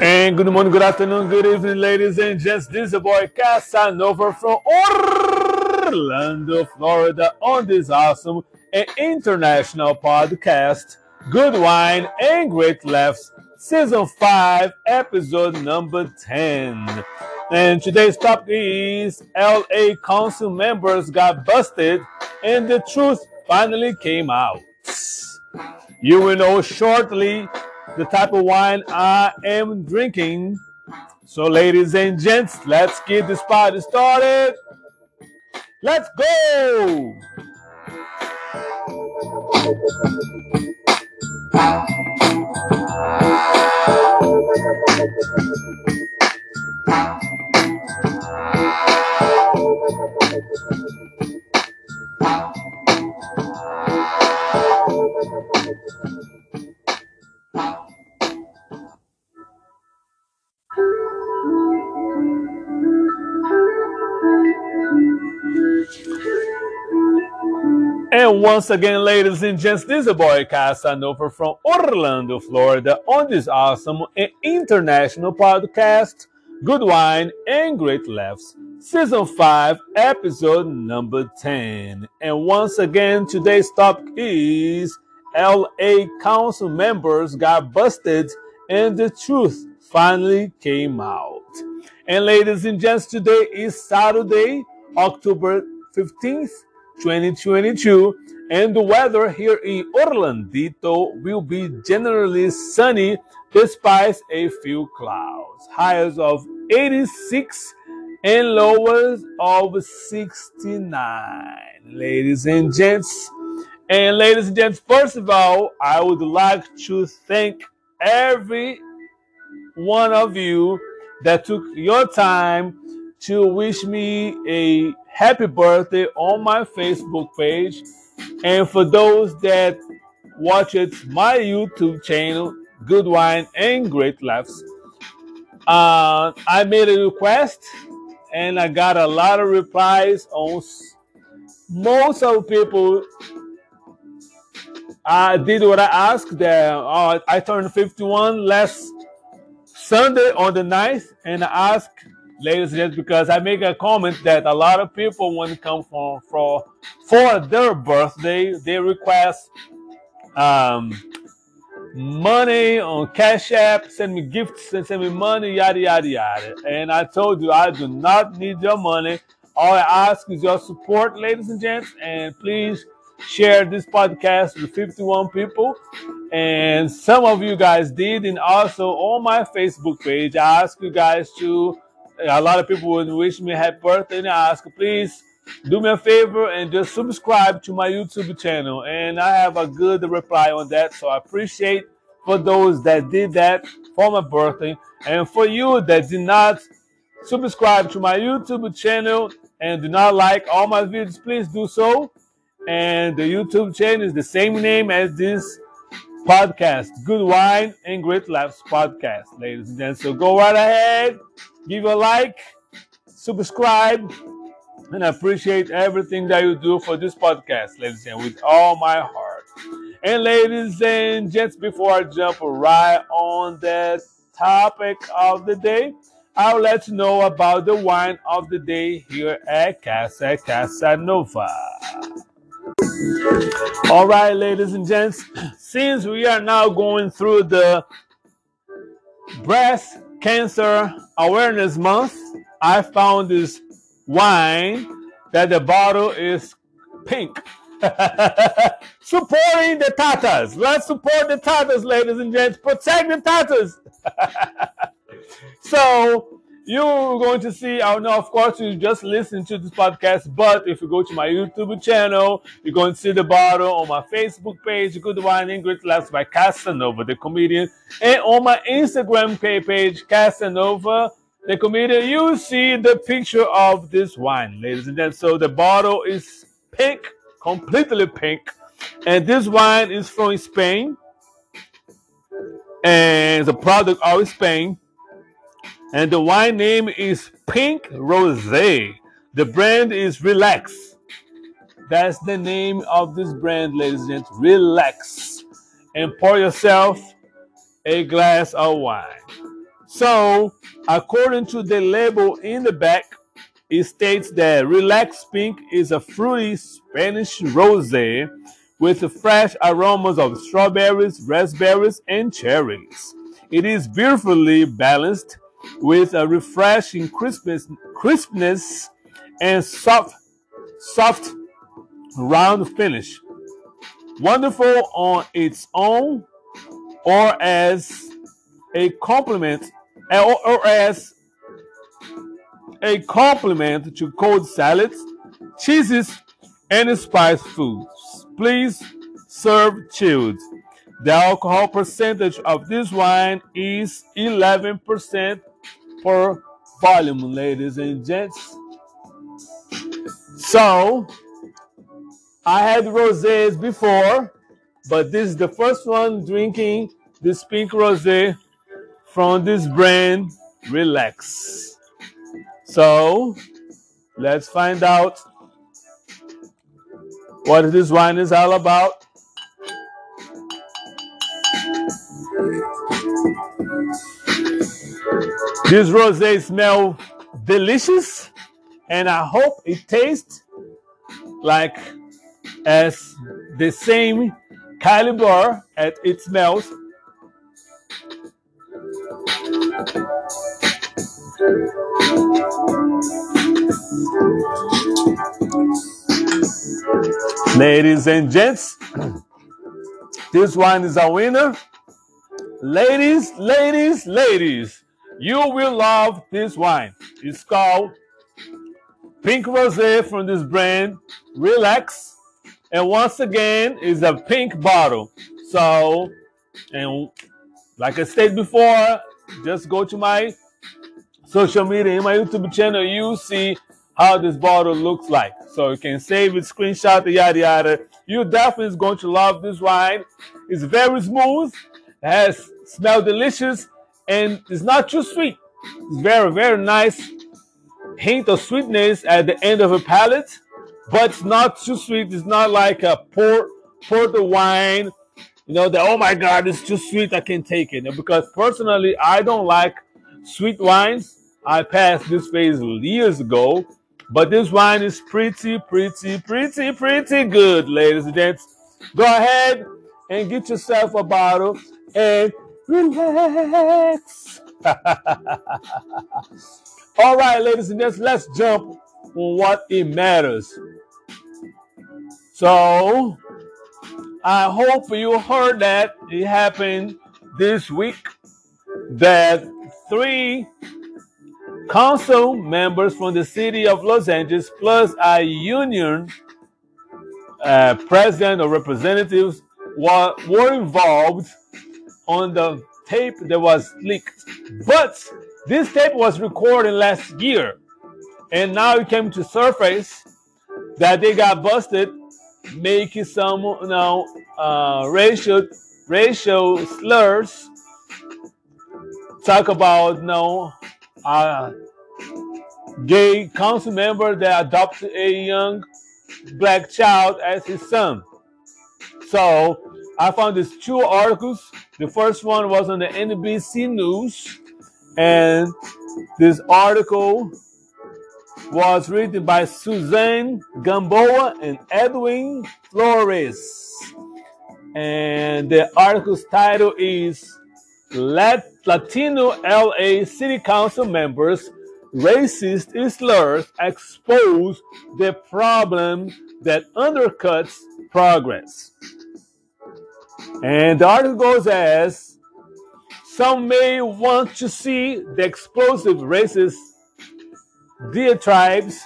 And good morning, good afternoon, good evening, ladies and gents. This is the boy Casanova from Orlando, Florida, on this awesome and international podcast, Good Wine and Great Laughs, Season 5, Episode number 10. And today's topic is LA Council members got busted and the truth finally came out. You will know shortly the type of wine I am drinking. So, ladies and gents, let's get this party started. Let's go! And once again, ladies and gents, this is a boy Casanova from Orlando, Florida, on this awesome and international podcast, Good Wine and Great Laughs, Season 5, Episode number 10. And once again, today's topic is LA Council members got busted and the truth finally came out. And ladies and gents, today is Saturday, October 15th, 2022 and the weather here in Orlandito will be generally sunny despite a few clouds. Highs of 86 and lows of 69. Ladies and gents, and ladies and gents, first of all, I would like to thank every one of you that took your time to wish me a happy birthday on my Facebook page. And for those that watch it, my YouTube channel, Good Wine and Great Laughs, uh, I made a request and I got a lot of replies on most of people I did what I asked. That uh, I turned 51 last Sunday on the 9th, and I asked ladies and gents, because I make a comment that a lot of people, when it comes from for for their birthday, they request um, money on Cash App, send me gifts, and send me money, yada yada yada. And I told you I do not need your money. All I ask is your support, ladies and gents, and please share this podcast with 51 people. And some of you guys did, and also on my Facebook page, I ask you guys to a lot of people would wish me happy birthday and I ask, please do me a favor and just subscribe to my YouTube channel. And I have a good reply on that. So I appreciate for those that did that for my birthday. And for you that did not subscribe to my YouTube channel and do not like all my videos, please do so. And the YouTube channel is the same name as this podcast, Good Wine and Great Laughs podcast, ladies and gents. So go right ahead give a like, subscribe, and appreciate everything that you do for this podcast, ladies and with all my heart. And ladies and gents, before I jump right on that topic of the day, I'll let you know about the wine of the day here at Casa Casanova. All right, ladies and gents, since we are now going through the breast Cancer Awareness Month, I found this wine that the bottle is pink. Supporting the Tatas. Let's support the Tatas, ladies and gents. Protect the Tatas. so you're going to see, I don't know, of course, you just listen to this podcast, but if you go to my YouTube channel, you're going to see the bottle on my Facebook page, Good Wine and Great Laughs by Casanova, the comedian, and on my Instagram page, Casanova, the comedian, you see the picture of this wine, ladies and gentlemen. So the bottle is pink, completely pink, and this wine is from Spain, and the product of Spain and the wine name is Pink Rosé. The brand is Relax. That's the name of this brand, ladies and gentlemen. Relax. And pour yourself a glass of wine. So, according to the label in the back, it states that Relax Pink is a fruity Spanish rosé with fresh aromas of strawberries, raspberries, and cherries. It is beautifully balanced with a refreshing crispness, crispness and soft, soft, round finish. Wonderful on its own or as a complement eh, or, or as a complement to cold salads, cheeses, and spiced foods. Please serve chilled. The alcohol percentage of this wine is 11% per volume, ladies and gents. So, I had rosés before, but this is the first one drinking this pink rosé from this brand, Relax. So, let's find out what this wine is all about. This rosé smell delicious, and I hope it tastes like as the same caliber as it smells. Ladies and gents, this wine is a winner. Ladies, ladies, ladies, you will love this wine. It's called Pink Rosé from this brand, Relax. And once again, it's a pink bottle. So, and like I said before, just go to my social media in my YouTube channel. You see how this bottle looks like. So you can save it, screenshot yada yada. You definitely is going to love this wine. It's very smooth, has smell delicious, and it's not too sweet. It's very, very nice hint of sweetness at the end of a palate, but it's not too sweet. It's not like a port porter wine, you know, that oh my god, it's too sweet, I can't take it. Because personally, I don't like sweet wines. I passed this phase years ago but this wine is pretty, pretty, pretty, pretty good, ladies and gents. Go ahead and get yourself a bottle and relax. All right, ladies and gents, let's jump on what it matters. So, I hope you heard that it happened this week that three council members from the city of Los Angeles, plus a union uh, president or representatives were, were involved on the tape that was leaked. But this tape was recorded last year, and now it came to surface that they got busted making some you know, uh, racial racial slurs. Talk about you know, a gay council member that adopted a young black child as his son. So I found these two articles. The first one was on the NBC News, and this article was written by Suzanne Gamboa and Edwin Flores. And the article's title is Latino LA City Council members racist slurs expose the problem that undercuts progress. And the article goes as some may want to see the explosive racist diatribes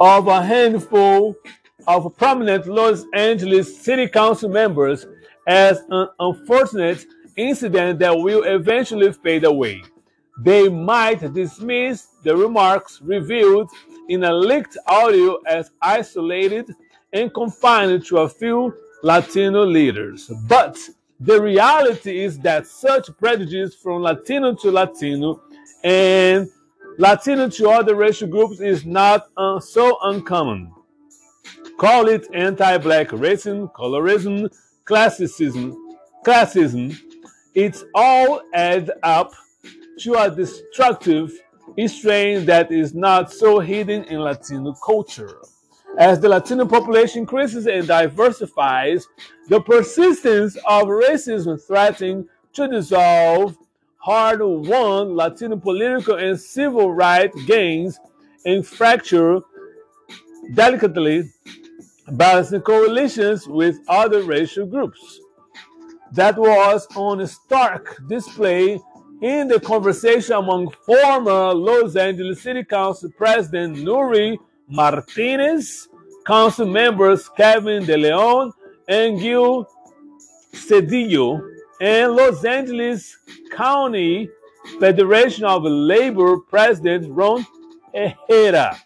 of a handful of prominent Los Angeles City Council members as an unfortunate incident that will eventually fade away. They might dismiss the remarks revealed in a leaked audio as isolated and confined to a few Latino leaders. But the reality is that such prejudice from Latino to Latino and Latino to other racial groups is not uh, so uncommon. Call it anti-black racism, colorism, classicism, classism. It's all add up to a destructive strain that is not so hidden in Latino culture. As the Latino population increases and diversifies, the persistence of racism threatening to dissolve hard-won Latino political and civil rights gains and fracture delicately balancing coalitions with other racial groups. That was on stark display in the conversation among former Los Angeles City Council President Nury Martinez, council members Kevin De Leon and Gil Cedillo, and Los Angeles County Federation of Labor President Ron Herrera,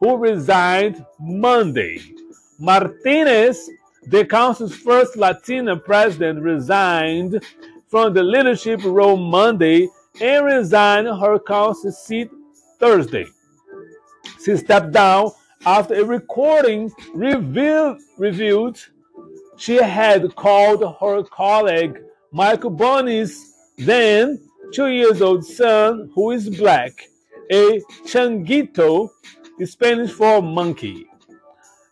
who resigned Monday. Martinez, the council's first Latina president, resigned from the leadership role Monday and resigned her council seat Thursday. She stepped down after a recording revealed, revealed she had called her colleague Michael Bonin's then two years old son, who is black, a changuito, Spanish for monkey.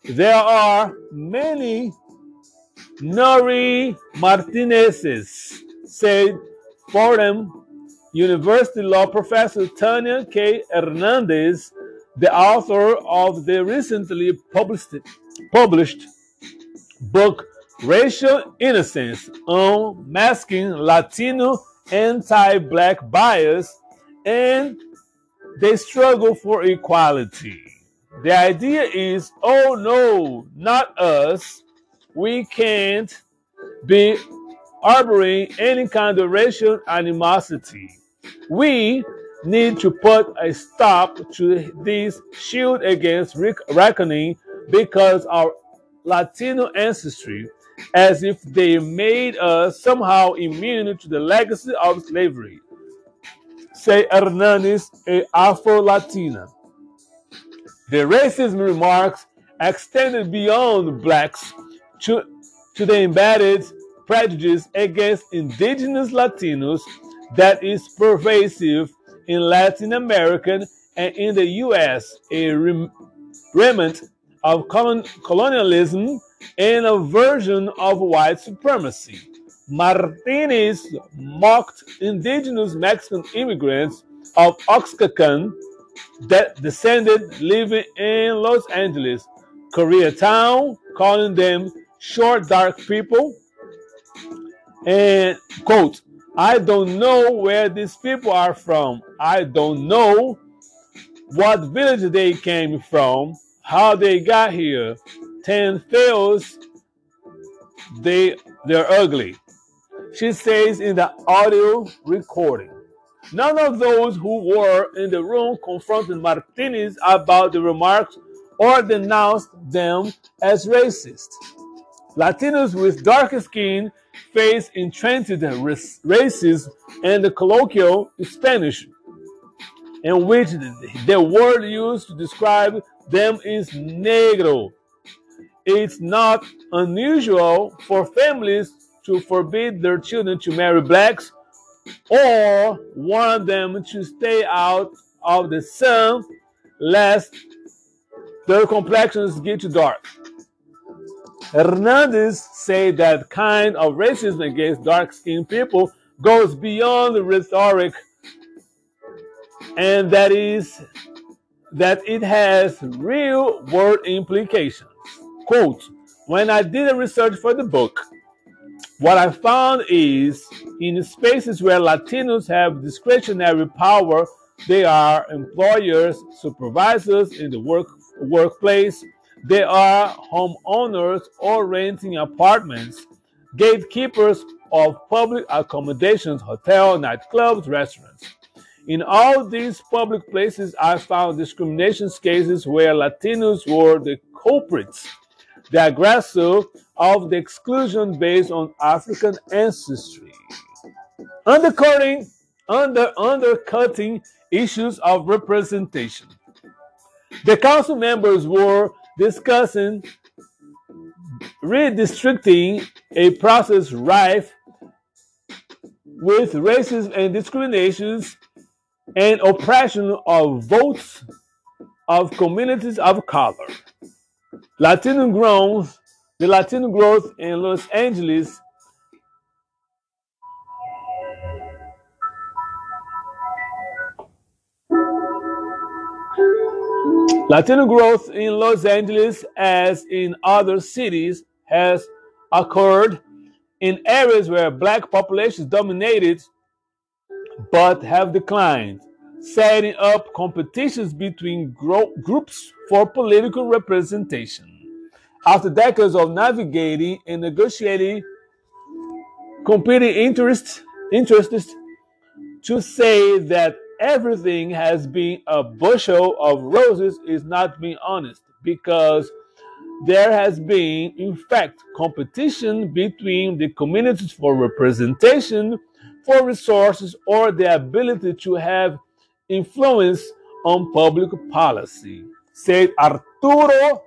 There are many Nury Martinez's, said Fordham University law professor Tanya K. Hernandez, the author of the recently published, published book Racial Innocence Unmasking Latino Anti-Black Bias and the Struggle for Equality. The idea is, oh no, not us. We can't be harboring any kind of racial animosity. We need to put a stop to this shield against reckoning because our Latino ancestry, as if they made us somehow immune to the legacy of slavery. Say Hernandez, a Afro-Latina. The racism remarks extended beyond blacks to, to the embedded prejudice against indigenous Latinos that is pervasive in Latin America and in the US, a remnant of colonialism and a version of white supremacy. Martinez mocked indigenous Mexican immigrants of Oaxacan that descended living in Los Angeles, Koreatown, calling them short, dark people. And quote, I don't know where these people are from. I don't know what village they came from, how they got here. Ten fails, they they're ugly. She says in the audio recording. None of those who were in the room confronted Martinez about the remarks or denounced them as racist. Latinos with darker skin face entrenched racism and the colloquial Spanish, in which the word used to describe them is negro. It's not unusual for families to forbid their children to marry blacks or warn them to stay out of the sun lest their complexions get too dark. Hernandez said that kind of racism against dark-skinned people goes beyond the rhetoric and that is that it has real world implications. Quote, when I did a research for the book, what I found is in spaces where Latinos have discretionary power, they are employers, supervisors in the work, workplace, they are homeowners or renting apartments, gatekeepers of public accommodations, hotels, nightclubs, restaurants. In all these public places, I found discrimination cases where Latinos were the culprits the aggressor of the exclusion based on African ancestry. Undercutting, under, undercutting issues of representation. The council members were discussing redistricting, a process rife with racism and discriminations and oppression of votes of communities of color. Latino growth, the Latino growth in Los Angeles Latino growth in Los Angeles, as in other cities, has occurred in areas where black populations dominated but have declined, setting up competitions between gro- groups for political representation. After decades of navigating and negotiating competing interests, interests to say that everything has been a bushel of roses is not being honest because there has been, in fact, competition between the communities for representation, for resources, or the ability to have influence on public policy, said Arturo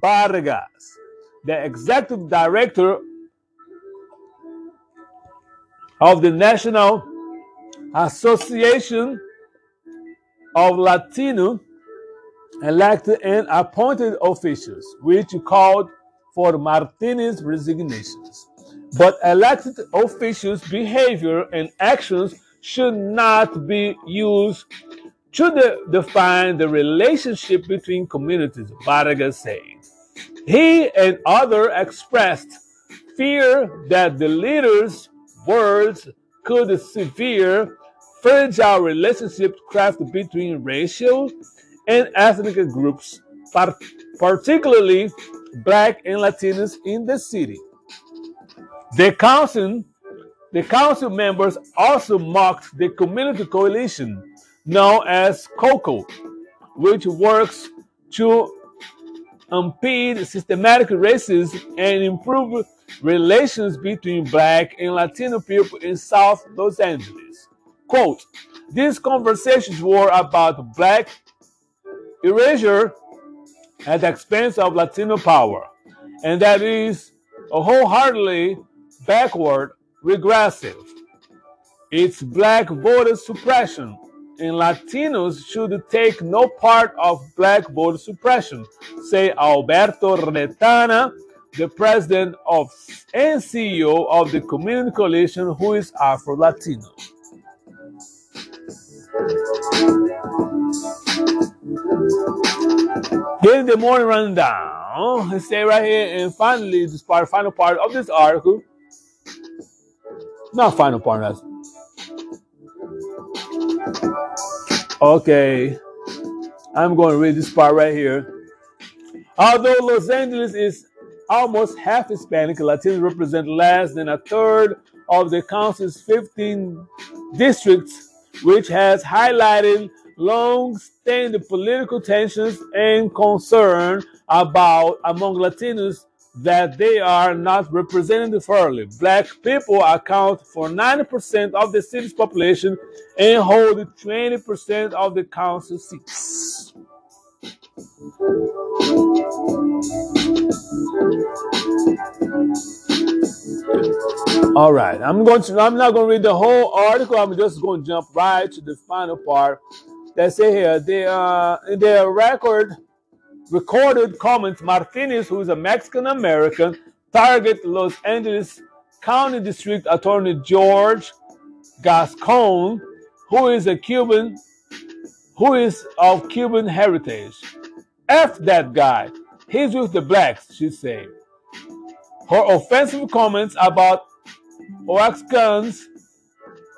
Vargas, the executive director of the National Association of Latino elected and appointed officials, which called for Martinez's resignations. But elected officials' behavior and actions should not be used to de- define the relationship between communities, Vargas said. He and others expressed fear that the leaders' words could severe fragile relationships crafted between racial and ethnic groups, particularly black and Latinos in the city. The council, the council members also mocked the community coalition known as COCO, which works to impede systematic racism and improve relations between black and Latino people in South Los Angeles. Quote, these conversations were about black erasure at the expense of Latino power, and that is wholeheartedly backward, regressive. It's black voter suppression, and Latinos should take no part of black voter suppression, say Alberto Retana, the president of and CEO of the Community Coalition, who is Afro Latino. Here's the morning rundown. Stay right here, and finally, this part, final part of this article. Not final part, that's okay. I'm going to read this part right here. Although Los Angeles is almost half Hispanic, Latinos represent less than a third of the council's 15 districts which has highlighted long-standing political tensions and concern about among Latinos that they are not represented fairly. Black people account for 90% of the city's population and hold 20% of the council seats. All right, I'm going to. I'm not going to read the whole article. I'm just going to jump right to the final part. They say here they uh in their record recorded comments. Martinez, who is a Mexican American, target Los Angeles County District Attorney George Gascon, who is a Cuban, who is of Cuban heritage. F that guy. He's with the blacks, she said. Her offensive comments about Oaxacans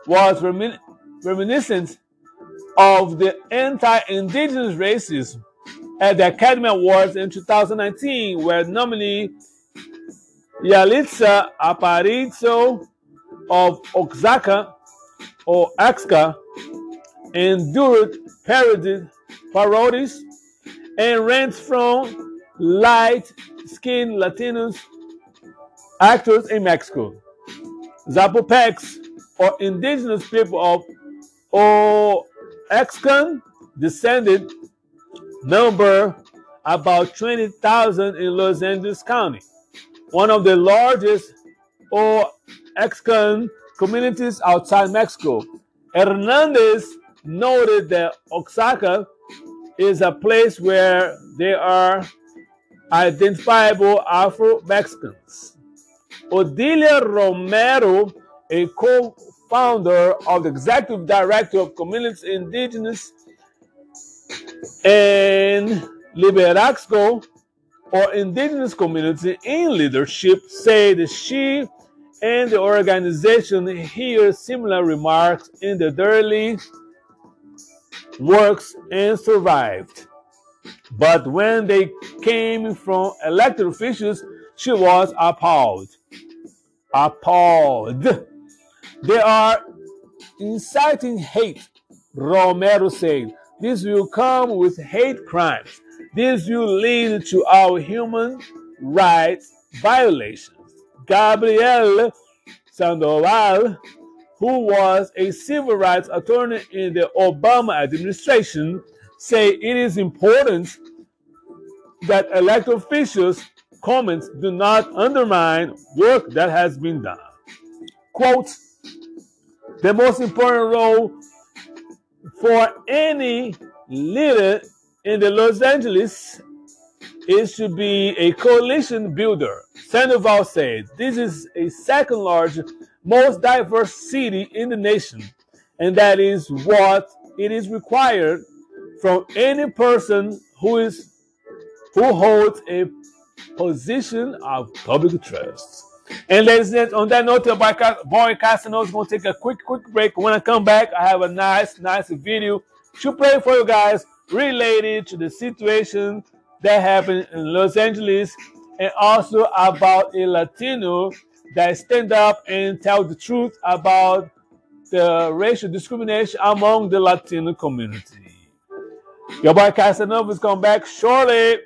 was remin- reminiscent of the anti-indigenous racism at the Academy Awards in 2019, where nominee Yalitza Aparicio of Oaxaca or Axca endured parodied, parodies and rants from light-skinned Latinos actors in Mexico. Zapotecs, or indigenous people of Oaxacan descended, number about 20,000 in Los Angeles County. one of the largest or Mexican communities outside Mexico. Hernandez noted that Oaxaca is a place where there are identifiable Afro Mexicans. Odilia Romero, a co founder of the executive director of Communities Indigenous and Liberaxco, or Indigenous Community in Leadership, said she and the organization hear similar remarks in the early works and survived. But when they came from elected officials, she was appalled. Appalled. They are inciting hate, Romero said. This will come with hate crimes. This will lead to our human rights violations. Gabriel Sandoval, who was a civil rights attorney in the Obama administration, say it is important that elected officials' comments do not undermine work that has been done. Quote, the most important role for any leader in the Los Angeles is to be a coalition builder. Sandoval said, This is a second largest, most diverse city in the nation, and that is what it is required from any person who is who holds a position of public trust. And ladies and gentlemen, on that note, boy Casanova is going to take a quick, quick break. When I come back, I have a nice, nice video to play for you guys related to the situation that happened in Los Angeles and also about a Latino that stand up and tell the truth about the racial discrimination among the Latino community. Your boy Casanova is coming back shortly.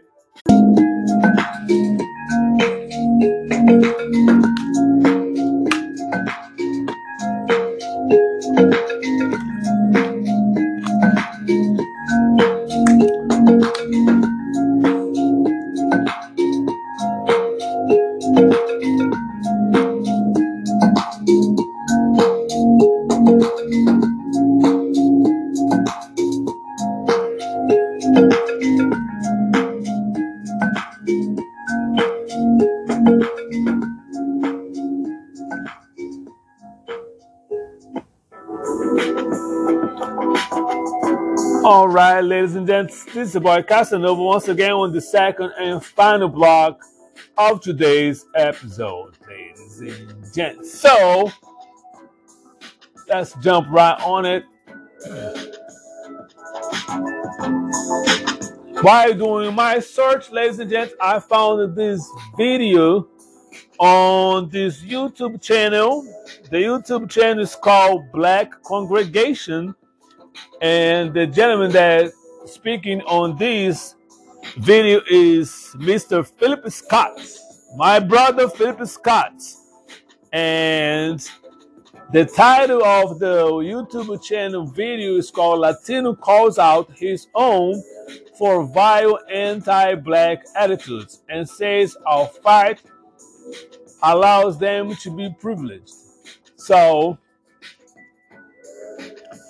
This is boy Casanova once again on the second and final block of today's episode, ladies and gents. So let's jump right on it. While doing my search, ladies and gents, I found this video on this YouTube channel. The YouTube channel is called Black Congregation and the gentleman that speaking on this video is Mr. Philip Scott, my brother Philip Scott. And the title of the YouTube channel video is called Latino Calls Out His Own for Vile Anti Black Attitudes and says our fight allows them to be privileged. So,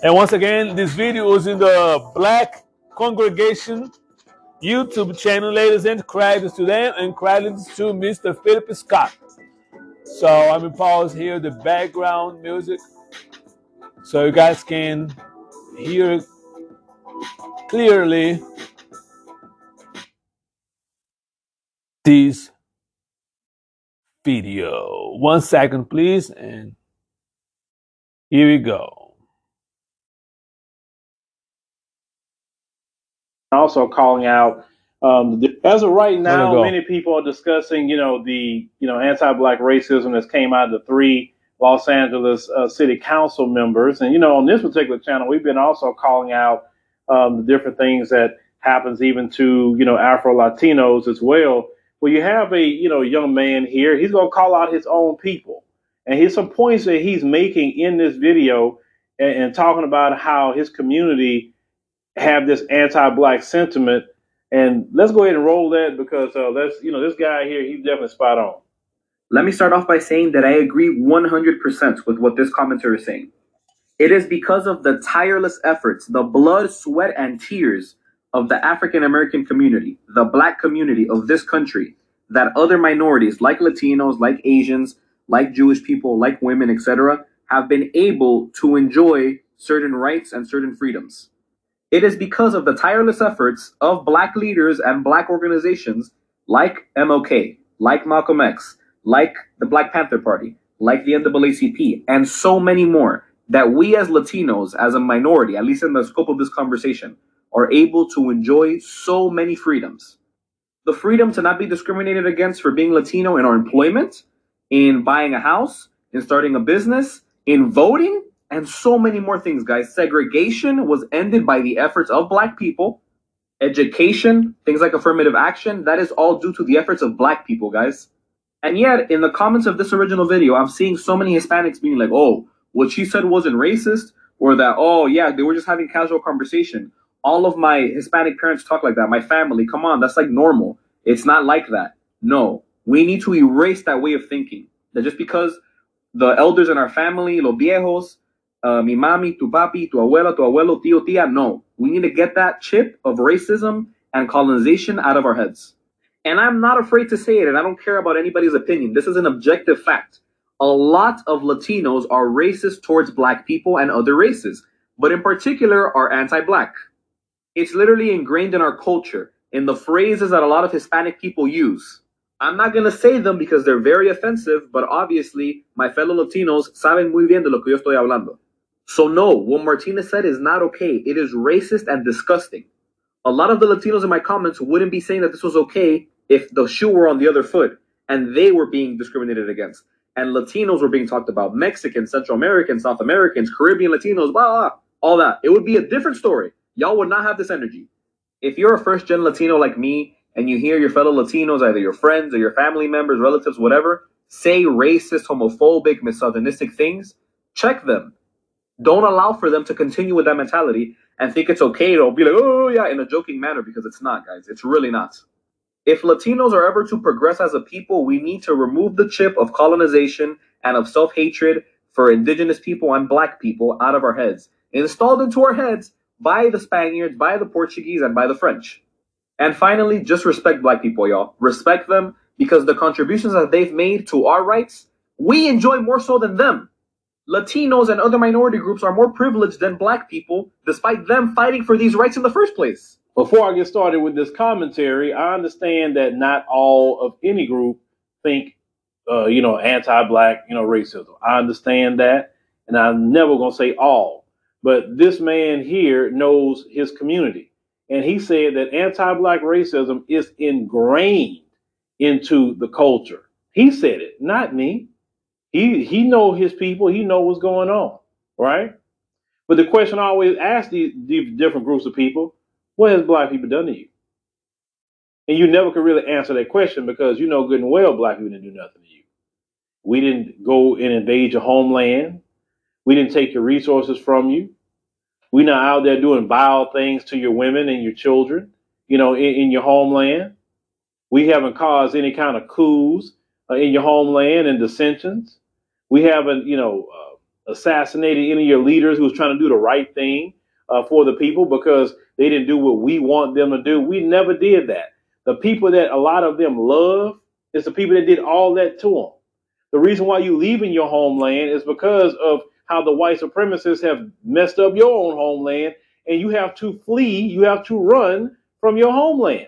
and once again, this video is in the Black Congregation YouTube channel, ladies and credits to them and credits to Mr. Philip Scott. So I'm gonna pause here the background music so you guys can hear clearly this video. One second, please, and here we go. Also calling out um, as of right now, many people are discussing, you know, the you know anti-black racism that's came out of the three Los Angeles uh, City Council members, and you know, on this particular channel, we've been also calling out um, the different things that happens even to you know Afro Latinos as well. Well, you have a you know young man here. He's going to call out his own people, and here's some points that he's making in this video, and, and talking about how his community have this anti-black sentiment. And let's go ahead and roll that because uh, that's you know this guy here he's definitely spot on. Let me start off by saying that I agree 100% with what this commenter is saying. It is because of the tireless efforts, the blood, sweat, and tears of the African American community, the black community of this country, that other minorities like Latinos, like Asians, like Jewish people, like women, etc., have been able to enjoy certain rights and certain freedoms. It is because of the tireless efforts of black leaders and black organizations like MLK, like Malcolm X, like the Black Panther Party, like the NAACP, and so many more, that we as Latinos, as a minority, at least in the scope of this conversation, are able to enjoy so many freedoms. The freedom to not be discriminated against for being Latino in our employment, in buying a house, in starting a business, in voting, and so many more things, guys. Segregation was ended by the efforts of black people. Education, things like affirmative action, that is all due to the efforts of black people, guys. And yet, in the comments of this original video, I'm seeing so many Hispanics being like, oh, what she said wasn't racist, or that, oh, yeah, they were just having casual conversation. All of my Hispanic parents talk like that. My family, come on, that's like normal. It's not like that. No, we need to erase that way of thinking. That just because the elders in our family, los viejos, uh, mi mami, tu papi, tu abuela, tu abuelo, tío, tía. No, we need to get that chip of racism and colonization out of our heads. And I'm not afraid to say it, and I don't care about anybody's opinion. This is an objective fact. A lot of Latinos are racist towards black people and other races, but in particular are anti black. It's literally ingrained in our culture, in the phrases that a lot of Hispanic people use. I'm not going to say them because they're very offensive, but obviously my fellow Latinos saben muy bien de lo que yo estoy hablando. So no, what Martinez said is not okay. It is racist and disgusting. A lot of the Latinos in my comments wouldn't be saying that this was okay if the shoe were on the other foot and they were being discriminated against. And Latinos were being talked about, Mexicans, Central Americans, South Americans, Caribbean Latinos, blah, blah, all that. It would be a different story. Y'all would not have this energy. If you're a first gen Latino like me and you hear your fellow Latinos, either your friends or your family members, relatives, whatever, say racist, homophobic, misogynistic things, check them don't allow for them to continue with that mentality and think it's okay to be like, oh, yeah, in a joking manner because it's not, guys. It's really not. If Latinos are ever to progress as a people, we need to remove the chip of colonization and of self hatred for indigenous people and black people out of our heads, installed into our heads by the Spaniards, by the Portuguese, and by the French. And finally, just respect black people, y'all. Respect them because the contributions that they've made to our rights, we enjoy more so than them. Latinos and other minority groups are more privileged than black people, despite them fighting for these rights in the first place. Before I get started with this commentary, I understand that not all of any group think, uh, you know, anti-black, you know, racism. I understand that, and I'm never gonna say all. But this man here knows his community, and he said that anti-black racism is ingrained into the culture. He said it, not me. He he know his people. He know what's going on, right? But the question I always ask these, these different groups of people: What has black people done to you? And you never could really answer that question because you know good and well black people didn't do nothing to you. We didn't go and invade your homeland. We didn't take your resources from you. We're not out there doing vile things to your women and your children, you know, in, in your homeland. We haven't caused any kind of coups uh, in your homeland and dissensions. We haven't, you know, uh, assassinated any of your leaders who was trying to do the right thing uh, for the people because they didn't do what we want them to do. We never did that. The people that a lot of them love is the people that did all that to them. The reason why you leave in your homeland is because of how the white supremacists have messed up your own homeland, and you have to flee, you have to run from your homeland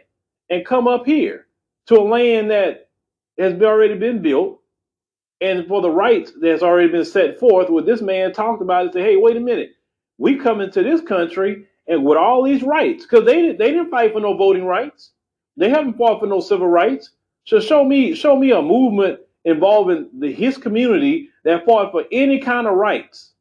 and come up here to a land that has already been built, and for the rights that's already been set forth, what this man talked about is say, hey, wait a minute, we come into this country and with all these rights, because they they didn't fight for no voting rights, they haven't fought for no civil rights. So show me show me a movement involving the his community that fought for any kind of rights.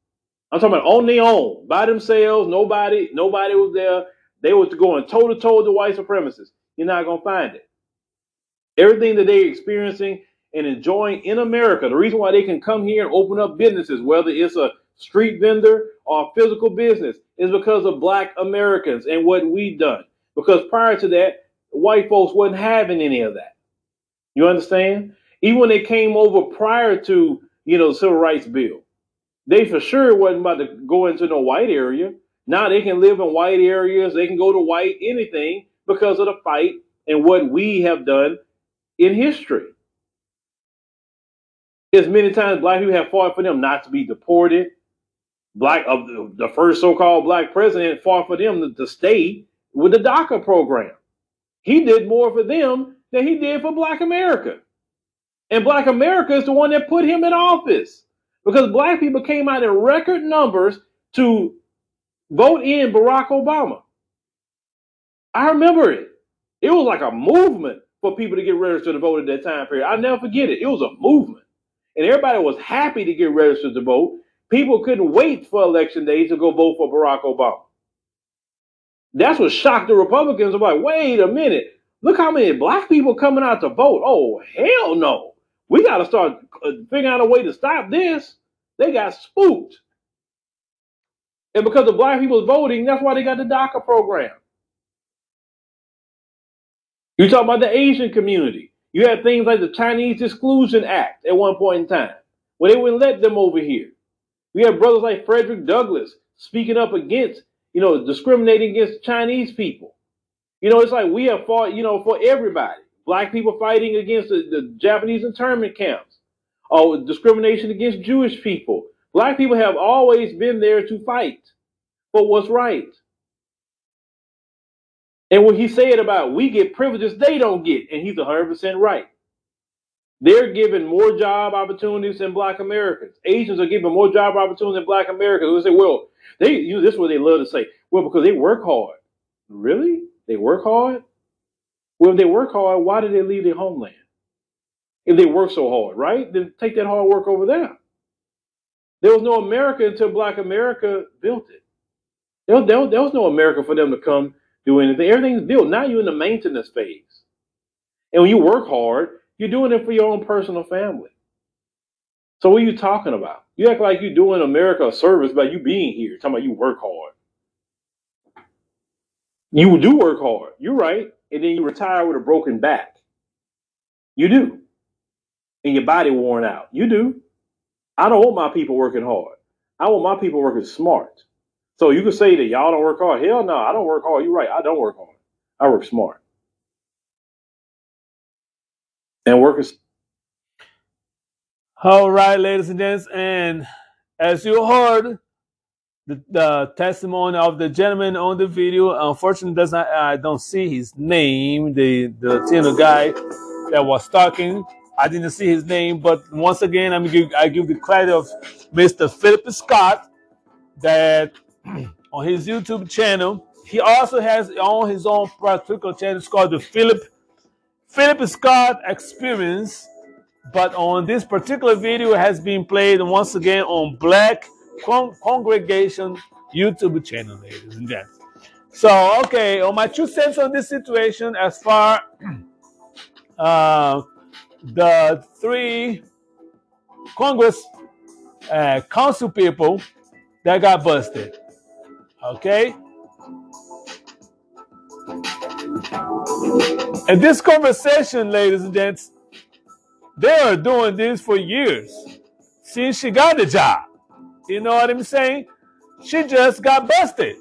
I'm talking about on their own, by themselves. Nobody nobody was there. They were going toe to toe with the white supremacists. You're not gonna find it. Everything that they're experiencing and enjoying in America, the reason why they can come here and open up businesses, whether it's a street vendor or a physical business, is because of black Americans and what we've done. Because prior to that, white folks wasn't having any of that. You understand? Even when they came over prior to, you know, the Civil Rights Bill, they for sure wasn't about to go into no white area. Now they can live in white areas, they can go to white anything because of the fight and what we have done in history. As many times black people have fought for them not to be deported. Black of the, the first so-called black president fought for them to, to stay with the DACA program. He did more for them than he did for black America. And black America is the one that put him in office because black people came out in record numbers to vote in Barack Obama. I remember it. It was like a movement for people to get registered to vote at that time period. I'll never forget it. It was a movement. And everybody was happy to get registered to vote. People couldn't wait for election day to go vote for Barack Obama. That's what shocked the Republicans. I'm like, wait a minute. Look how many black people coming out to vote. Oh, hell no. We got to start uh, figuring out a way to stop this. They got spooked. And because of black people's voting, that's why they got the DACA program. You talk about the Asian community. You had things like the Chinese Exclusion Act at one point in time, where they wouldn't let them over here. We have brothers like Frederick Douglass speaking up against, you know, discriminating against Chinese people. You know, it's like we have fought, you know, for everybody. Black people fighting against the, the Japanese internment camps, or discrimination against Jewish people. Black people have always been there to fight for what's right. And what he said about we get privileges they don't get, and he's 100% right. They're given more job opportunities than black Americans. Asians are given more job opportunities than black Americans. We say, well, they you know, this is what they love to say. Well, because they work hard. Really? They work hard? Well, if they work hard, why did they leave their homeland? If they work so hard, right? Then take that hard work over there. There was no America until Black America built it. There, there, there was no America for them to come anything. Everything's built. Now you're in the maintenance phase. And when you work hard, you're doing it for your own personal family. So what are you talking about? You act like you're doing America a service by you being here, talking about you work hard. You do work hard. You're right. And then you retire with a broken back. You do. And your body worn out. You do. I don't want my people working hard. I want my people working smart. So you can say that y'all don't work hard. Hell no, I don't work hard. You're right. I don't work hard. I work smart. And work is. All right, ladies and gents. And as you heard, the, the, testimony of the gentleman on the video. Unfortunately, does not I don't see his name. The the Latino guy that was talking. I didn't see his name, but once again, I'm give, I give the credit of Mr. Philip Scott that on his YouTube channel. He also has on his own particular channel. It's called the Philip Philip Scott Experience. But on this particular video, has been played once again on Black Con Congregation YouTube channel, ladies and gents. So, okay, on my two cents on this situation, as far uh, the three Congress uh, council people that got busted. Okay? And this conversation, ladies and gents, they are doing this for years since she got the job. You know what I'm saying? She just got busted.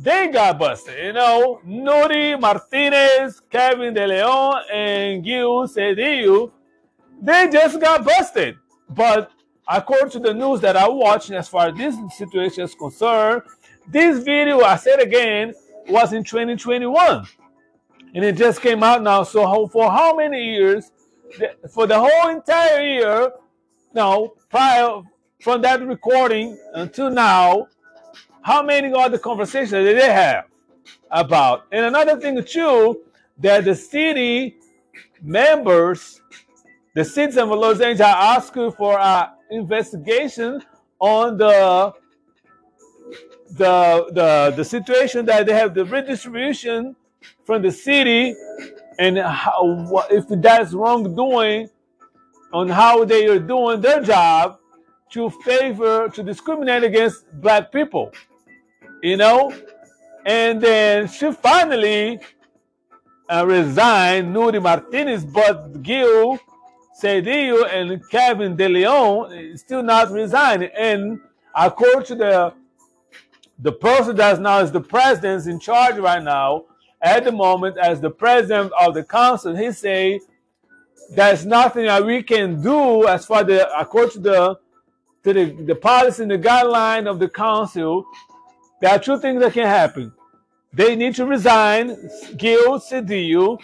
They got busted. You know, Nury Martinez, Kevin De Leon, and Gil Cedillo, they just got busted. But according to the news that I watched, as far as this situation is concerned, this video, I said again, was in 2021. And it just came out now. So for how many years? For the whole entire year, now, prior from that recording until now, how many other conversations did they have about? And another thing too, that the city members, the citizens of Los Angeles are asking for an investigation on the the the the situation that they have the redistribution from the city and how if that's wrongdoing on how they are doing their job to favor to discriminate against black people you know and then she finally uh, resigned Nury Martinez but Gil Cedillo and Kevin De Leon still not resigning. And according to the the person that's now is the president in charge right now, at the moment as the president of the council, he say there's nothing that we can do as far the according to the to the, the policy and the guideline of the council. There are two things that can happen. They need to resign. Gil Cedillo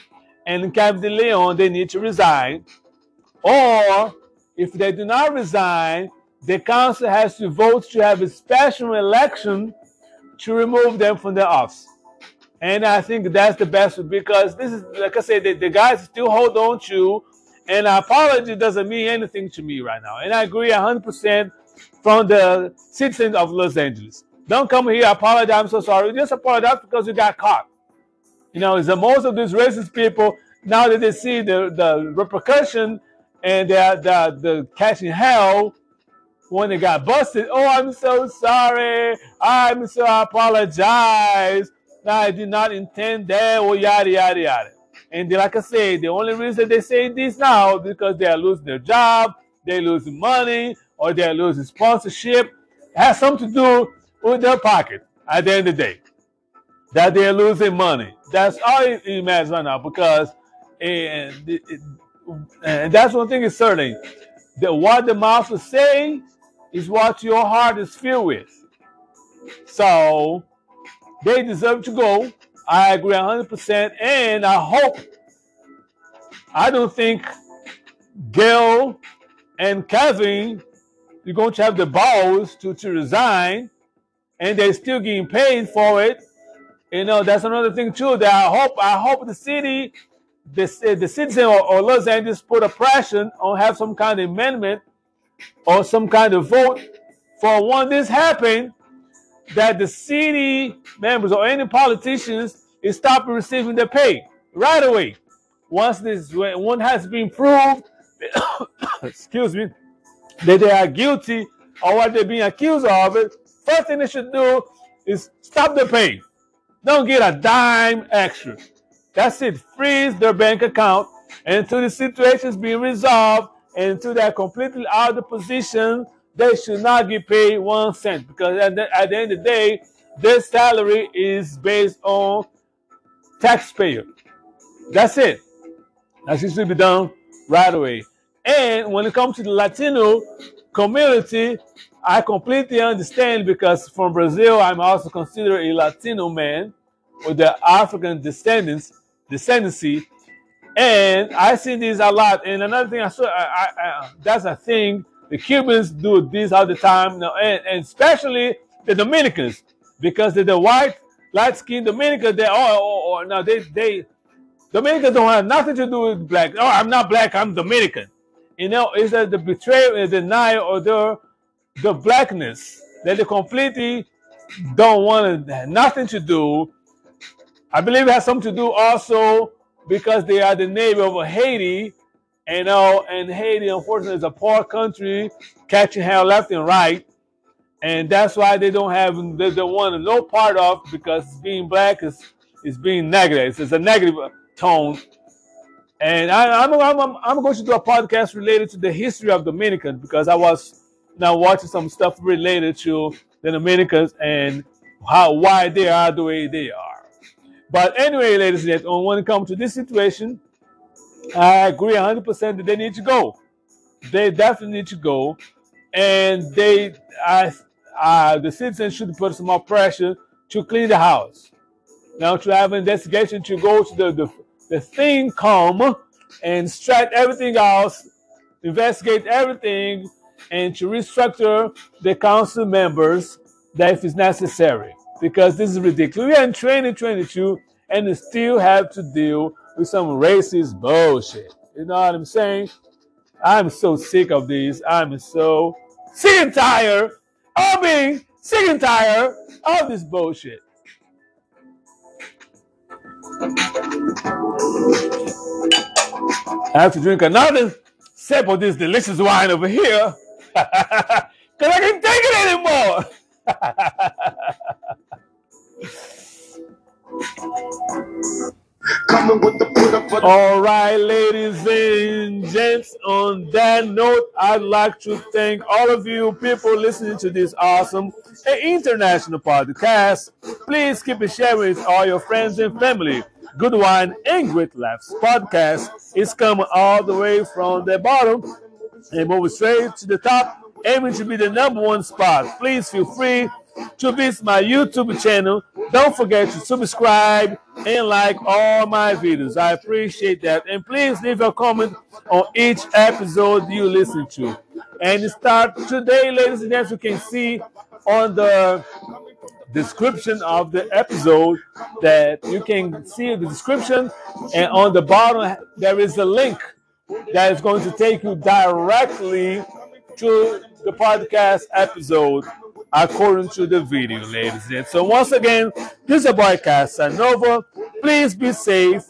and Cap de Leon, they need to resign. Or if they do not resign, the council has to vote to have a special election to remove them from the office. And I think that's the best because this is, like I said, the, the guys still hold on to, and apology doesn't mean anything to me right now. And I agree 100% from the citizens of Los Angeles. Don't come here, apologize, I'm so sorry. Just apologize because you got caught. You know, it's the most of these racist people, now that they see the, the repercussion and they're, they're, they're catching hell when they got busted. Oh, I'm so sorry. I'm so apologize. I did not intend that, or yada, yada, yada. And they, like I said, the only reason they say this now because they are losing their job, they losing money, or they are losing sponsorship. It has something to do with their pocket at the end of the day. That they are losing money. That's all it matters right now because and, and that's one thing is certain. That what the mouth is saying is what your heart is filled with. So they deserve to go. I agree 100%. And I hope, I don't think Gail and Kevin you're going to have the balls to, to resign and they're still getting paid for it. You know, that's another thing too that I hope I hope the city, the, the citizen or Los Angeles put a pressure on have some kind of amendment or some kind of vote for when this happened that the city members or any politicians is stop receiving their pay right away. Once this one has been proved, excuse me, that they are guilty or what they're being accused of, it first thing they should do is stop the pay. Don't get a dime extra. That's it. Freeze their bank account until the situation is being resolved and until they're completely out of position they should not get paid one cent because at the, at the end of the day, their salary is based on taxpayer. That's it. That should be done right away. And when it comes to the Latino community, I completely understand because from Brazil, I'm also considered a Latino man with the African descendants, descendancy. And I see this a lot. And another thing I saw, I, I, I, that's a thing the Cubans do this all the time, and, and especially the Dominicans, because they're the white, light-skinned Dominicans. They oh, oh, oh no, they they Dominicans don't have nothing to do with black. Oh, I'm not black. I'm Dominican. You know, it's that the betrayal and denial or the the blackness that they completely don't want nothing to do. I believe it has something to do also because they are the neighbor of Haiti and know, and Haiti, unfortunately, is a poor country, catching hell left and right. And that's why they don't have, they don't want no part of because being black is, is being negative. It's a negative tone. And I, am I'm, I'm, I'm going to do a podcast related to the history of Dominicans because I was now watching some stuff related to the Dominicans and how why they are the way they are. But anyway, ladies and gentlemen, when it comes to this situation, I agree 100% that they need to go. They definitely need to go. And they, I, uh, the citizens should put some more pressure to clean the house. Now, to have an investigation to go to the, the, the thing come and extract everything else, investigate everything, and to restructure the council members that if it's necessary. Because this is ridiculous. We are in 2022 and we still have to deal with some racist bullshit. You know what I'm saying? I'm so sick of this. I'm so sick and tired of being sick and tired of this bullshit. I have to drink another sip of this delicious wine over here because I can't take it anymore. All right, ladies and gents, on that note, I'd like to thank all of you people listening to this awesome international podcast. Please keep it sharing with all your friends and family. Good Wine and Great Laughs podcast is coming all the way from the bottom and moving straight to the top, aiming to be the number one spot. Please feel free to visit my YouTube channel. Don't forget to subscribe and like all my videos. I appreciate that. And please leave a comment on each episode you listen to. And start today, ladies and gentlemen, you can see on the description of the episode that you can see the description and on the bottom there is a link that is going to take you directly to the podcast episode according to the video, ladies and. So once again, this is a boy Casanova. Please be safe,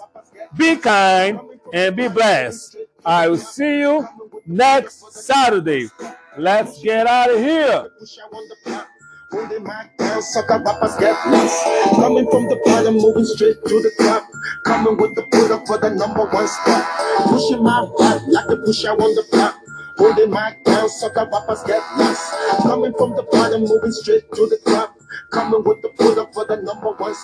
be kind, and be blessed. I will see you next Saturday. Let's get out of here. Coming from the bottom, moving straight to the top. Coming with the up for the number one spot. Pushing my back like the push out on the block. Holding my down, sucker rappers get lost. Coming from the bottom, moving straight to the top. Coming with the put up for the number one.